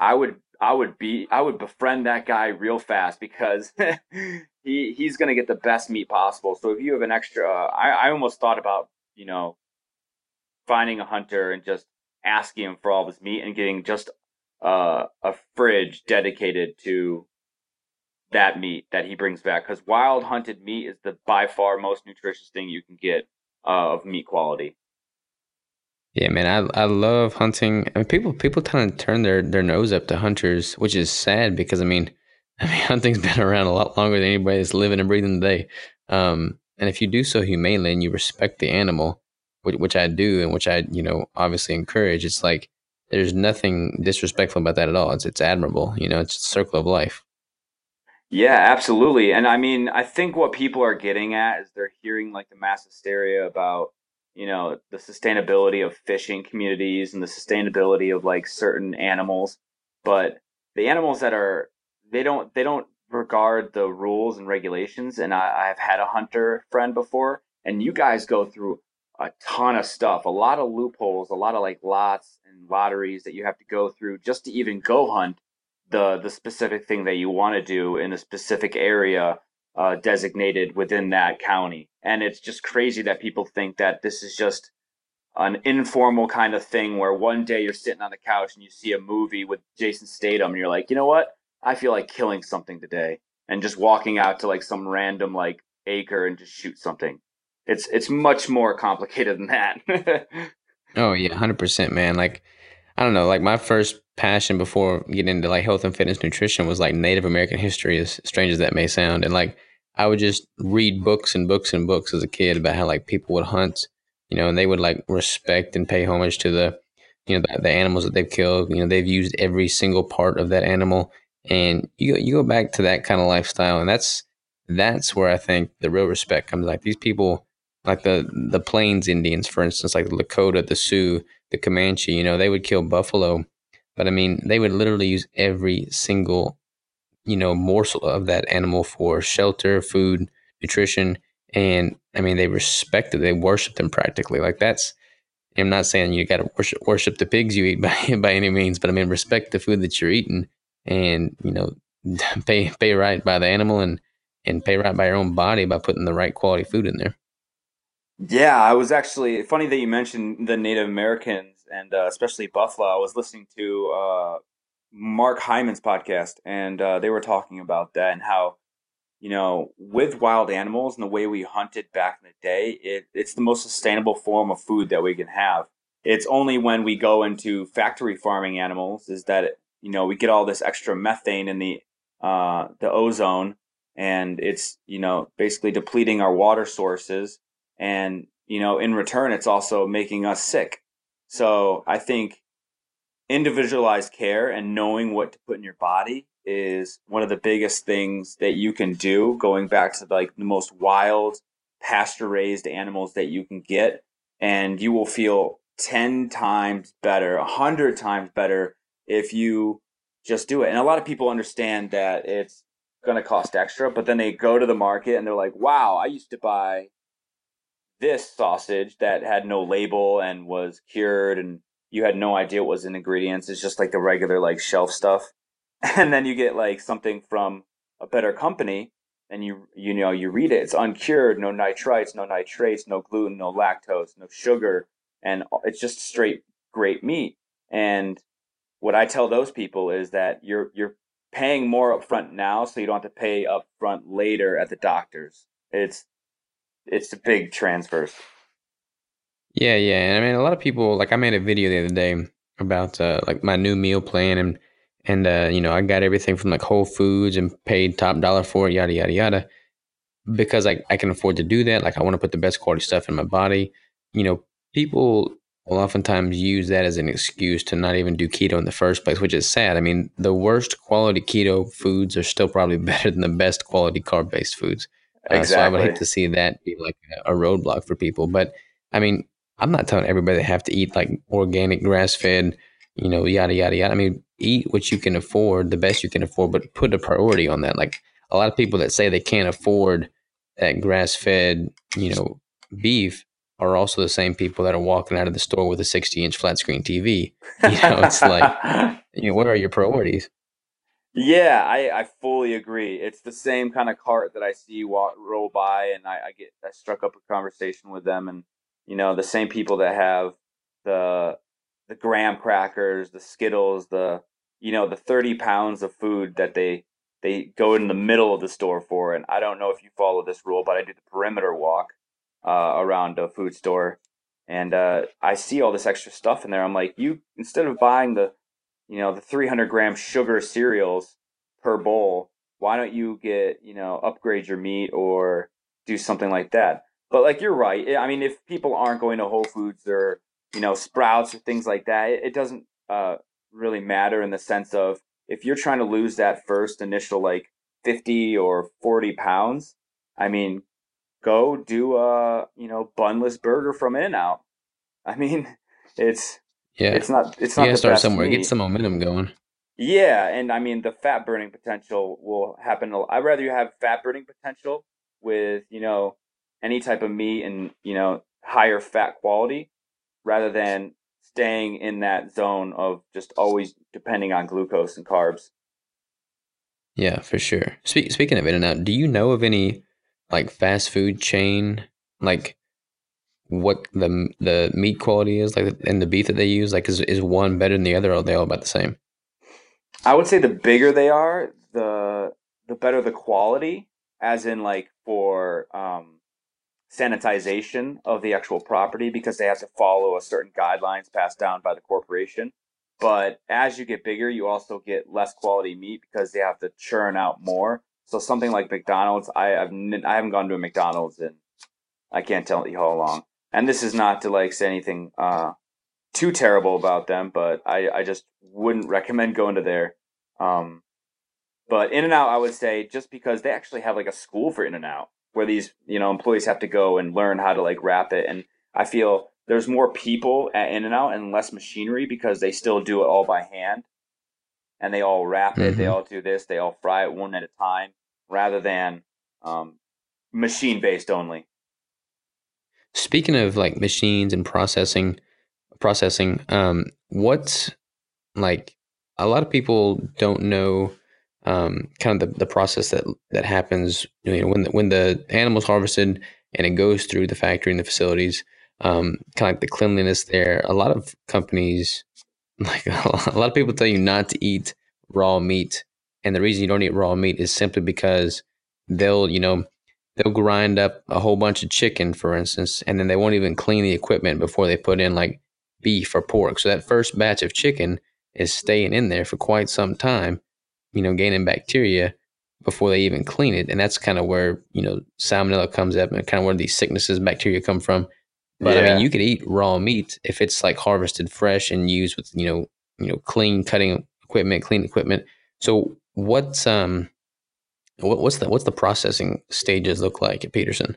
I would I would be I would befriend that guy real fast because he he's gonna get the best meat possible. So if you have an extra, uh, I I almost thought about you know finding a hunter and just asking him for all this meat and getting just uh, a fridge dedicated to that meat that he brings back because wild hunted meat is the by far most nutritious thing you can get uh, of meat quality. Yeah, man, I I love hunting. I mean, people people kind of turn their their nose up to hunters, which is sad because I mean, I mean, hunting's been around a lot longer than anybody that's living and breathing today. Um, and if you do so humanely and you respect the animal, which, which I do, and which I you know obviously encourage, it's like there's nothing disrespectful about that at all. It's it's admirable. You know, it's a circle of life. Yeah, absolutely. And I mean, I think what people are getting at is they're hearing like the mass hysteria about, you know, the sustainability of fishing communities and the sustainability of like certain animals. But the animals that are they don't they don't regard the rules and regulations. And I, I've had a hunter friend before, and you guys go through a ton of stuff, a lot of loopholes, a lot of like lots and lotteries that you have to go through just to even go hunt the the specific thing that you want to do in a specific area uh, designated within that county. And it's just crazy that people think that this is just an informal kind of thing where one day you're sitting on the couch and you see a movie with Jason Statham and you're like, you know what? I feel like killing something today and just walking out to like some random like acre and just shoot something. It's it's much more complicated than that. oh yeah, hundred percent, man. Like I don't know, like my first passion before getting into like health and fitness nutrition was like Native American history, as strange as that may sound. And like I would just read books and books and books as a kid about how like people would hunt, you know, and they would like respect and pay homage to the, you know, the, the animals that they've killed. You know, they've used every single part of that animal, and you you go back to that kind of lifestyle, and that's that's where I think the real respect comes. Like these people, like the the Plains Indians, for instance, like the Lakota, the Sioux, the Comanche, you know, they would kill buffalo, but I mean, they would literally use every single, you know, morsel of that animal for shelter, food, nutrition, and I mean, they respect respected, they worshipped them practically. Like that's, I'm not saying you got to worship worship the pigs you eat by by any means, but I mean, respect the food that you're eating, and you know, pay pay right by the animal and and pay right by your own body by putting the right quality food in there. Yeah, I was actually funny that you mentioned the Native Americans and uh, especially Buffalo. I was listening to uh, Mark Hyman's podcast, and uh, they were talking about that and how you know with wild animals and the way we hunted back in the day, it, it's the most sustainable form of food that we can have. It's only when we go into factory farming animals is that you know we get all this extra methane in the uh, the ozone, and it's you know basically depleting our water sources and you know in return it's also making us sick so i think individualized care and knowing what to put in your body is one of the biggest things that you can do going back to like the most wild pasture raised animals that you can get. And you will feel 10 times better 100 times better if you just do it. And a lot of people understand that it's going to cost extra but then they go to the market and they're like wow i used to buy this sausage that had no label and was cured and you had no idea what was in ingredients. It's just like the regular like shelf stuff. And then you get like something from a better company and you you know you read it it's uncured no nitrites no nitrates no gluten no lactose no sugar and it's just straight great meat and what i tell those people is that you're you're paying more upfront now so you don't have to pay upfront later at the doctors it's it's a big transfers. Yeah, yeah. And I mean, a lot of people like I made a video the other day about uh, like my new meal plan and and uh, you know I got everything from like Whole Foods and paid top dollar for it, yada yada yada, because I I can afford to do that. Like I want to put the best quality stuff in my body. You know, people will oftentimes use that as an excuse to not even do keto in the first place, which is sad. I mean, the worst quality keto foods are still probably better than the best quality carb based foods. Uh, so I would hate to see that be like a roadblock for people. But I mean, I'm not telling everybody they have to eat like organic, grass fed, you know, yada yada yada. I mean, eat what you can afford, the best you can afford, but put a priority on that. Like a lot of people that say they can't afford that grass fed, you know, beef are also the same people that are walking out of the store with a 60 inch flat screen TV. You know, it's like, you know, what are your priorities? Yeah, I, I fully agree. It's the same kind of cart that I see walk, roll by, and I, I get I struck up a conversation with them, and you know the same people that have the the graham crackers, the Skittles, the you know the thirty pounds of food that they they go in the middle of the store for. And I don't know if you follow this rule, but I do the perimeter walk uh, around a food store, and uh, I see all this extra stuff in there. I'm like, you instead of buying the you know, the 300 gram sugar cereals per bowl, why don't you get, you know, upgrade your meat or do something like that? But like you're right. I mean, if people aren't going to Whole Foods or, you know, Sprouts or things like that, it, it doesn't uh, really matter in the sense of if you're trying to lose that first initial like 50 or 40 pounds, I mean, go do a, you know, bunless burger from In-N-Out. I mean, it's Yeah, it's not it's you not gotta the start somewhere. Get meat. some momentum going. Yeah, and I mean the fat burning potential will happen. a- I'd rather you have fat burning potential with, you know, any type of meat and, you know, higher fat quality rather than staying in that zone of just always depending on glucose and carbs. Yeah, for sure. Speak, speaking of In-N-Out, do you know of any like fast food chain like what the the meat quality is like and the beef that they use? Like, is is one better than the other, or are they all about the same? I would say the bigger they are, the the better the quality, as in like for um, sanitization of the actual property because they have to follow a certain guidelines passed down by the corporation. But as you get bigger, you also get less quality meat because they have to churn out more. So something like McDonald's, I have n- I haven't gone to a McDonald's in I can't tell you how long. And this is not to like say anything uh, too terrible about them, but I, I just wouldn't recommend going to there. Um, but In-N-Out, I would say just because they actually have like a school for In-N-Out where these you know employees have to go and learn how to like wrap it, and I feel there's more people at In-N-Out and less machinery because they still do it all by hand, and they all wrap it, they hmm all do this, they all fry it one at a time, rather than um, machine based only. Speaking of like machines and processing, processing, um, what's like a lot of people don't know um, kind of the, the process that that happens you know when the, when the animal's harvested and it goes through the factory and the facilities um, kind of like the cleanliness there. A lot of companies like a lot of people tell you not to eat raw meat and the reason you don't eat raw meat is simply because they'll you know they'll grind up a whole bunch of chicken for instance and then they won't even clean the equipment before they put in like beef or pork. So that first batch of chicken is staying in there for quite some time you know gaining bacteria before they even clean it and that's kind of where you know salmonella comes up and kind of where these sicknesses bacteria come from but I mean, you could eat raw meat if it's like harvested fresh and used with you know you know clean cutting equipment, clean equipment. So what's um what, what's the what's the processing stages look like at Pederson?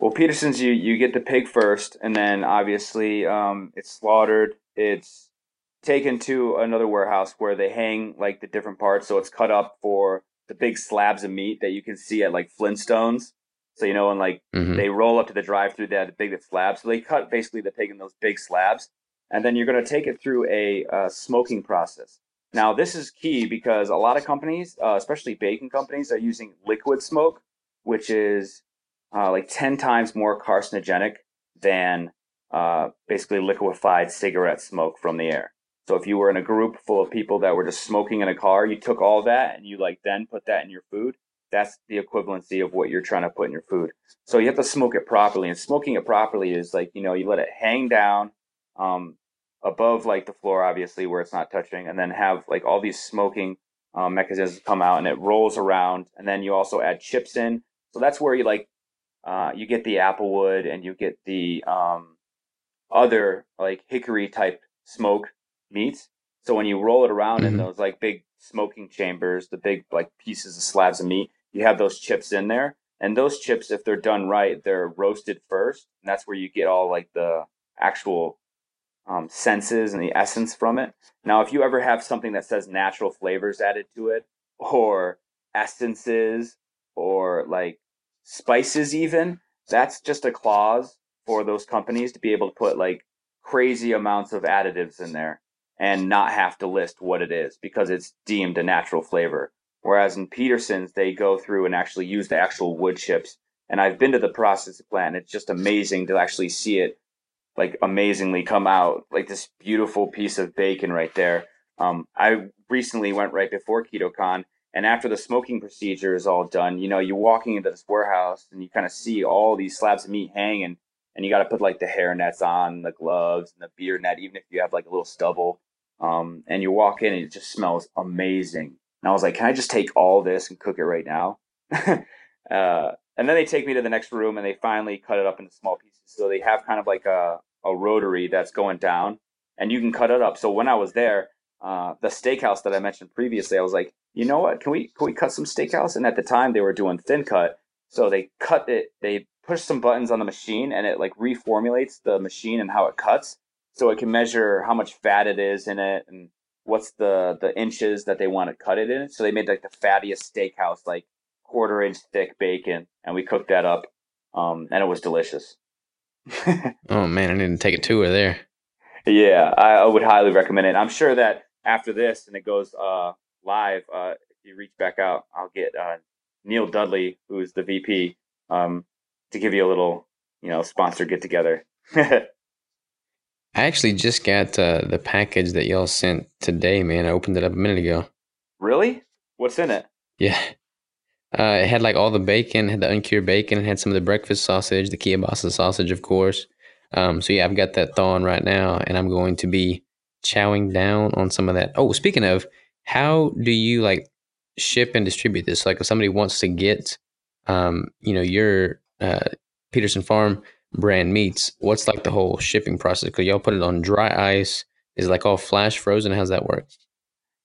Well, Pederson's you you get the pig first, and then obviously um, it's slaughtered. It's taken to another warehouse where they hang like the different parts, so it's cut up for the big slabs of meat that you can see at like Flintstones. So you know, and like hmm they roll up to the drive-through, they have the big slabs. So they cut basically the pig in those big slabs, and then you're going to take it through a uh, smoking process. Now, this is key because a lot of companies, uh, especially bacon companies, are using liquid smoke, which is uh, like 10 times more carcinogenic than uh, basically liquefied cigarette smoke from the air. So if you were in a group full of people that were just smoking in a car, you took all that and you like then put that in your food. That's the equivalency of what you're trying to put in your food. So you have to smoke it properly. And smoking it properly is like, you know, you let it hang down um, above like the floor, obviously, where it's not touching, and then have like all these smoking um, mechanisms come out and it rolls around. And then you also add chips in. So that's where you like uh, you get the applewood and you get the um, other like hickory type smoke meats. So when you roll it around in hmm those like big smoking chambers, the big like pieces of slabs of meat, you have those chips in there. And those chips, if they're done right, they're roasted first, and that's where you get all like the actual um, senses and the essence from it. Now, if you ever have something that says natural flavors added to it, or essences, or like spices, even, that's just a clause for those companies to be able to put like crazy amounts of additives in there. And not have to list what it is because it's deemed a natural flavor. Whereas in Pederson's, they go through and actually use the actual wood chips. And I've been to the processing plant. It's just amazing to actually see it like amazingly come out like this beautiful piece of bacon right there. Um, I recently went right before KetoCon, and after the smoking procedure is all done, you know, you're walking into this warehouse and you kind of see all these slabs of meat hanging, and you got to put like the hair nets on, the gloves, and the beard net, even if you have like a little stubble. Um, and you walk in and it just smells amazing. And I was like, can I just take all this and cook it right now? uh, and then they take me to the next room and they finally cut it up into small pieces. So they have kind of like a, a rotary that's going down and you can cut it up. So when I was there, uh, the steakhouse that I mentioned previously, I was like, you know what? Can we can we cut some steakhouse? And at the time they were doing thin cut, so they cut it. They push some buttons on the machine, and it like reformulates the machine and how it cuts, so it can measure how much fat it is in it and what's the the inches that they want to cut it in. So they made like the fattiest steakhouse, like quarter inch thick bacon, and we cooked that up, um, and it was delicious. oh man, I need to take a tour there. Yeah, I, I, would highly recommend it. I'm sure that after this and it goes uh, live, uh, if you reach back out, I'll get uh, Neil Dudley, who's the VP, um, to give you a little, you know, sponsor get together. I actually just got uh, the package that y'all sent today, man. I opened it up a minute ago. Really? What's in it? Yeah. Uh, it had like all the bacon, had the uncured bacon, it had some of the breakfast sausage, the kielbasa sausage, of course. Um, so yeah, I've got that thawing right now, and I'm going to be chowing down on some of that. Oh, speaking of, how do you like ship and distribute this? Like, if somebody wants to get, um, you know, your uh, Pederson Farm brand meats, what's like the whole shipping process? Because y'all put it on dry ice. Is like all flash frozen? How's that work?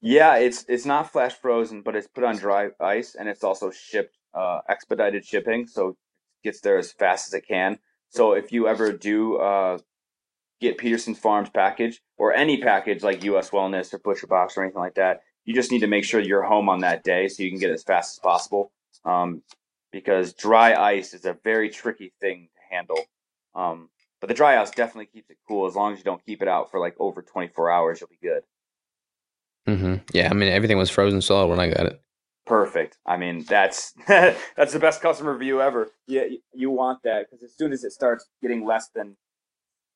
Yeah, it's it's not flash frozen, but it's put on dry ice, and it's also shipped uh, expedited shipping, so it gets there as fast as it can. So if you ever do uh, get Pederson Farms package or any package like US Wellness or Butcher Box or anything like that, you just need to make sure you're home on that day so you can get it as fast as possible. Um, because dry ice is a very tricky thing to handle. Um, but the dry ice definitely keeps it cool. As long as you don't keep it out for like over 24 hours, you'll be good. Mm-hmm. Yeah, I mean everything was frozen solid when I got it perfect. I mean, that's that's the best customer review ever. Yeah, you, you want that because as soon as it starts getting less than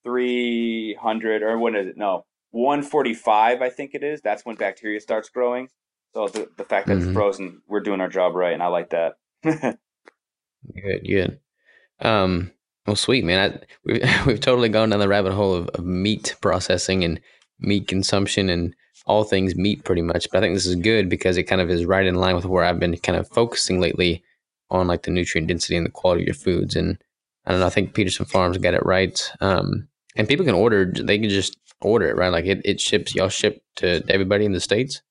300 or what is it? No, 145, I think it is. That's when bacteria starts growing. So the, the fact that mm-hmm. it's frozen, we're doing our job right, and I like that. good, good. Um, well, sweet man. I, we've we've totally gone down the rabbit hole of, of meat processing and meat consumption and all things meat pretty much. But I think this is good because it kind of is right in line with where I've been kind of focusing lately on like the nutrient density and the quality of your foods. And I don't know, I think Pederson Farms got it right. Um, and people can order, they can just order it, right? Like it, it ships, y'all ship to everybody in the States?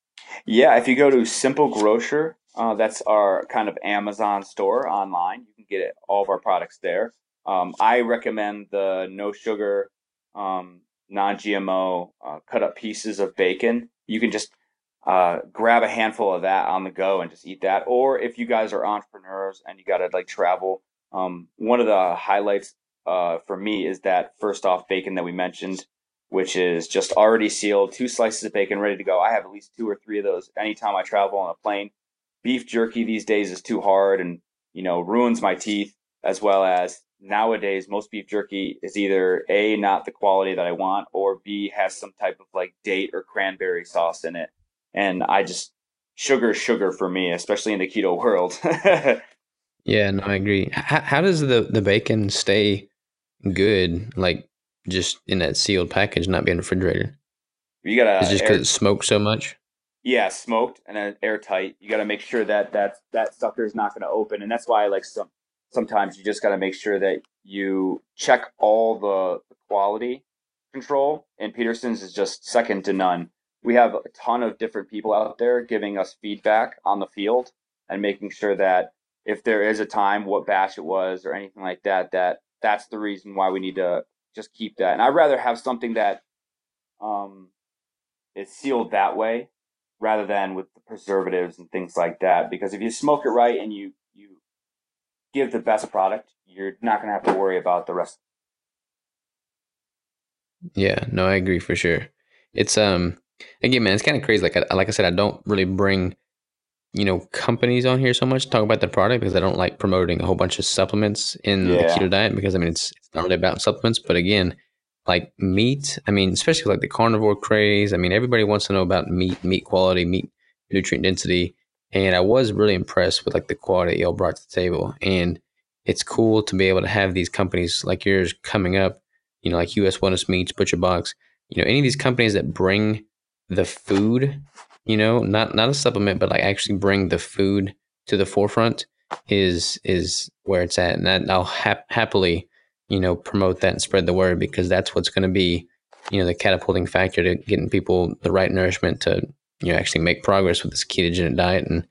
Yeah, if you go to Simple Grocer, uh, that's our kind of Amazon store online. You can get it, all of our products there. Um, I recommend the no sugar um, non-GMO uh, cut up pieces of bacon. You can just uh, grab a handful of that on the go and just eat that. Or if you guys are entrepreneurs and you got to like travel, um, one of the highlights uh, for me is that first off bacon that we mentioned, which is just already sealed, two slices of bacon ready to go. I have at least two or three of those anytime I travel on a plane. Beef jerky these days is too hard and you know ruins my teeth as well as nowadays most beef jerky is either a not the quality that I want or b has some type of like date or cranberry sauce in it, and I just sugar sugar for me, especially in the keto world. yeah, no, I agree. How, how does the the bacon stay good, like just in that sealed package, not being refrigerated? You gotta. It's just because it smokes so much. Yeah, smoked and then airtight. You got to make sure that that that sucker is not going to open, and that's why I like some sometimes you just got to make sure that you check all the, quality control. And Pederson's is just second to none. We have a ton of different people out there giving us feedback on the field and making sure that if there is a time, what batch it was, or anything like that, that that's the reason why we need to just keep that. And I'd rather have something that um, is sealed that way rather than with the preservatives and things like that. Because if you smoke it right and you you give the best product, you're not going to have to worry about the rest. Yeah, no, I agree for sure. it's um again, man, it's kind of crazy. Like I, like I said, I don't really bring you know companies on here so much to talk about the product because I don't like promoting a whole bunch of supplements in the keto diet because I mean it's it's not really about supplements. But again, like meat, I mean, especially like the carnivore craze. I mean, everybody wants to know about meat, meat quality, meat nutrient density, and I was really impressed with like the quality y'all brought to the table. And it's cool to be able to have these companies like yours coming up. You know, like U.S. Wellness Meats, Butcher Box. You know, any of these companies that bring the food you know not not a supplement but like actually bring the food to the forefront is is where it's at and that i'll hap- happily you know promote that and spread the word because that's what's going to be you know the catapulting factor to getting people the right nourishment to you know actually make progress with this ketogenic diet and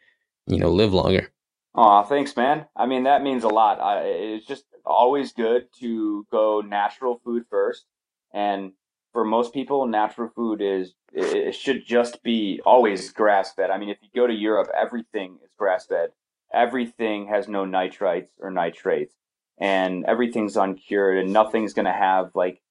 you know live longer Aw, thanks, man. I mean, that means a lot. I, it's just always good to go natural food first. And for most people, natural food is, it should just be always grass fed. I mean, if you go to Europe, everything is grass fed. Everything has no nitrites or nitrates, and everything's uncured, and nothing's going to have like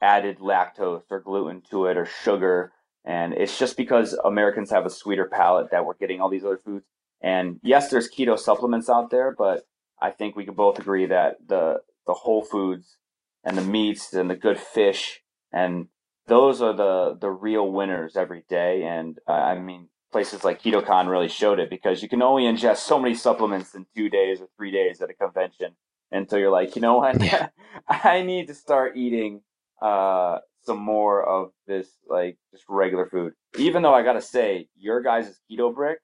added lactose or gluten to it or sugar. And it's just because Americans have a sweeter palate that we're getting all these other foods. And yes, there's keto supplements out there, but I think we can both agree that the the whole foods and the meats and the good fish and those are the the real winners every day. And uh, I mean, places like KetoCon really showed it because you can only ingest so many supplements in two days or three days at a convention until you're like, you know what, Yeah. I need to start eating uh some more of this like just regular food. Even though I gotta say, your guys' keto brick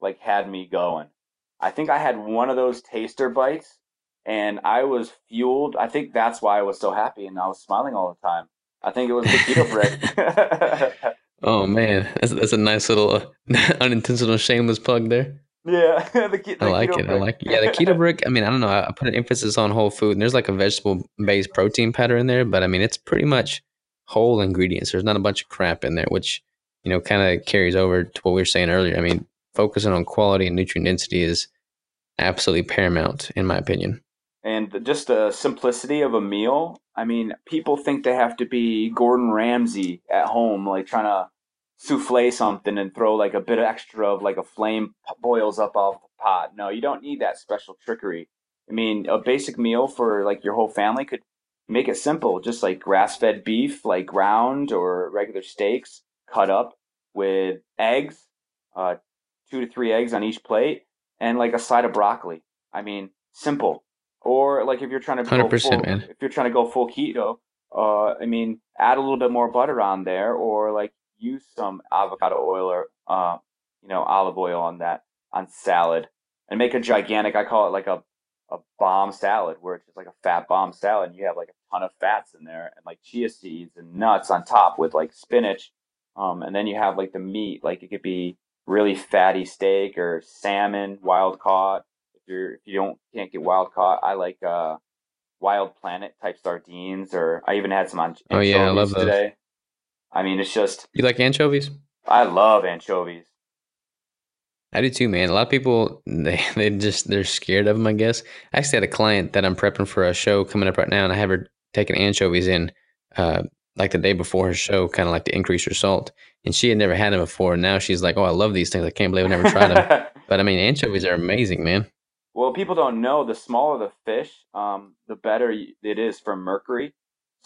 like had me going. I think I had one of those taster bites and I was fueled. I think that's why I was so happy and I was smiling all the time. I think it was the keto brick. oh man that's, that's a nice little uh, unintentional shameless plug there yeah, the, ke- I like keto it. I like it. Yeah, the keto brick. I mean, I don't know. I I put an emphasis on whole food, and there's like a vegetable based protein powder in there, but I mean, it's pretty much whole ingredients. There's not a bunch of crap in there, which you know kind of carries over to what we were saying earlier. I mean, focusing on quality and nutrient density is absolutely paramount, in my opinion. and just the simplicity of a meal. I mean, people think they have to be Gordon Ramsay at home, like trying to souffle something and throw like a bit extra of like a flame boils up off the pot. No, you don't need that special trickery. I mean, a basic meal for like your whole family could make it simple, just like grass-fed beef, like ground or regular steaks, cut up with eggs, uh, two to three eggs on each plate, and like a side of broccoli. I mean, simple. Or like if you're trying to go 100%, full, man. if you're trying to go full keto, uh, I mean, add a little bit more butter on there, or like use some avocado oil or uh, you know, olive oil on that on salad, and make a gigantic. I call it like a a bomb salad, where it's just like a fat bomb salad. And you have like a ton of fats in there, and like chia seeds and nuts on top with like spinach. Um, and then you have like the meat, like it could be really fatty steak or salmon, wild caught. If you're if you don't can't get wild caught, I like uh wild planet type sardines, or I even had some on Oh, yeah, I love those. today. I mean, it's just You like anchovies? I love anchovies. I do too, man. A lot of people they they just they're scared of them. I guess. I actually had a client that I'm prepping for a show coming up right now, and I have her taking anchovies in, uh, like the day before her show, kind of like to increase her salt. And she had never had them before, and now she's like, "Oh, I love these things. I can't believe I never tried them." but I mean, anchovies are amazing, man. Well, people don't know the smaller the fish, um, the better it is for mercury.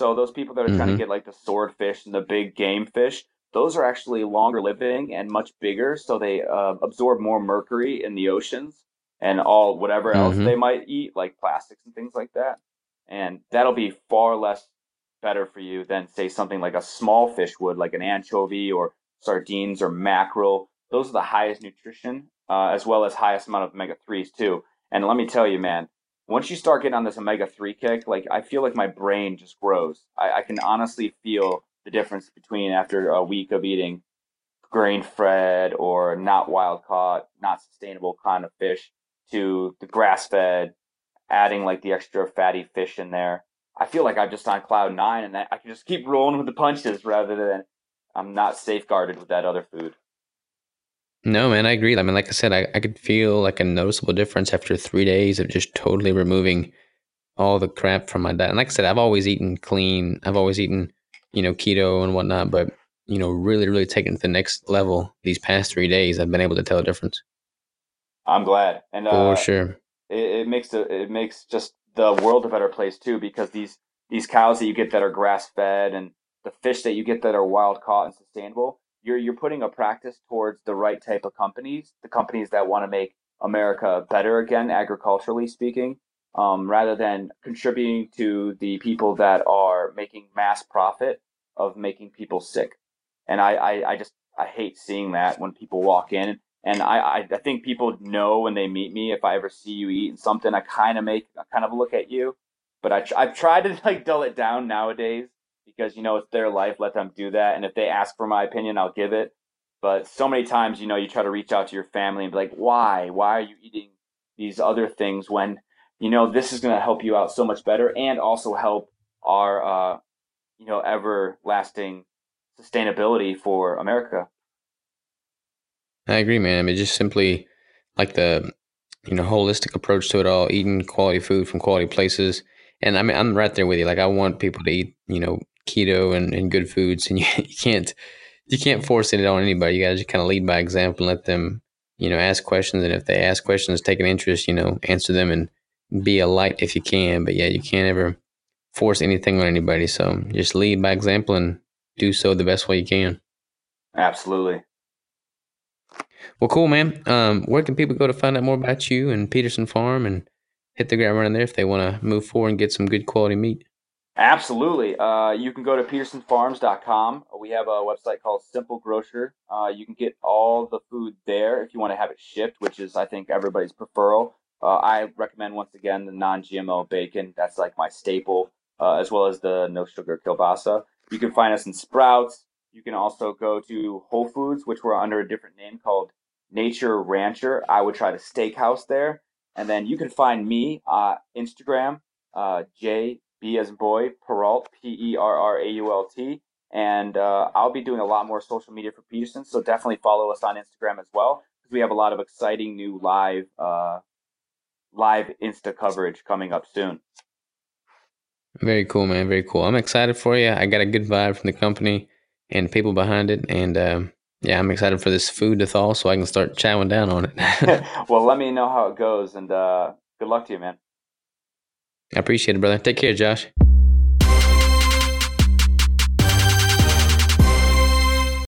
So those people that are trying to Mhm. get like the swordfish and the big game fish, those are actually longer living and much bigger, so they uh, absorb more mercury in the oceans and all whatever else Mhm. they might eat, like plastics and things like that. And that'll be far less better for you than say something like a small fish would, like an anchovy or sardines or mackerel. Those are the highest nutrition, uh, as well as highest amount of omega threes too. And let me tell you, man, once you start getting on this omega three kick, like I feel like my brain just grows. I, I can honestly feel the difference between after a week of eating grain fed or not wild caught, not sustainable kind of fish to the grass fed, adding like the extra fatty fish in there. I feel like I'm just on cloud nine and I I can just keep rolling with the punches rather than I'm not safeguarded with that other food. No, man, I agree. I mean, like I said, I, I could feel like a noticeable difference after three days of just totally removing all the crap from my diet. And like I said, I've always eaten clean. I've always eaten, you know, keto and whatnot. But you know, really, really taken to the next level these past three days. I've been able to tell a difference. I'm glad, and For uh, sure. it, it makes the it makes just the world a better place too because these these cows that you get that are grass fed and the fish that you get that are wild caught and sustainable you're you're putting a practice towards the right type of companies the companies that want to make america better again agriculturally speaking um, rather than contributing to the people that are making mass profit of making people sick. And i i, I just i hate seeing that when people walk in. And I, I, think people know when they meet me if I ever see you eating something, I kind of make I kind of look at you, but I I've tried to like dull it down nowadays because you know it's their life, let them do that, and if they ask for my opinion, I'll give it. But so many times, you know, you try to reach out to your family and be like, why, why are you eating these other things when you know this is going to help you out so much better and also help our uh, you know everlasting sustainability for America. I agree, man. I mean, just simply like the you know holistic approach to it all, eating quality food from quality places. And I mean, I'm right there with you. Like, I want people to eat, you know, keto and, and good foods, and you, you can't you can't force it on anybody. You got to just kind of lead by example and let them, you know, ask questions. And if they ask questions, take an interest, you know, answer them and be a light if you can. But yeah, you can't ever force anything on anybody. So just lead by example and do so the best way you can. Absolutely. Well, cool, man. Um, where can people go to find out more about you and Pederson Farm and hit the ground running there if they want to move forward and get some good quality meat? Absolutely. Uh, you can go to pedersonfarms.com. We have a website called Simple Grocer. Uh, you can get all the food there if you want to have it shipped, which is, I think, everybody's preferral. Uh, I recommend, once again, the non GMO bacon. That's like my staple, uh, as well as the no sugar kielbasa. You can find us in Sprouts. You can also go to Whole Foods, which we're under a different name called Nature Rancher. I would try the steakhouse there. And then you can find me on Instagram, uh, J B as boy, Perrault, P E R R A U L T. And uh, I'll be doing a lot more social media for Pederson. So definitely follow us on Instagram as well. Because we have a lot of exciting new live, uh, live Insta coverage coming up soon. Very cool, man. Very cool. I'm excited for you. I got a good vibe from the company and people behind it. And um, yeah, I'm excited for this food to thaw so I can start chowing down on it. well, let me know how it goes and uh, good luck to you, man. I appreciate it, brother. Take care, Josh.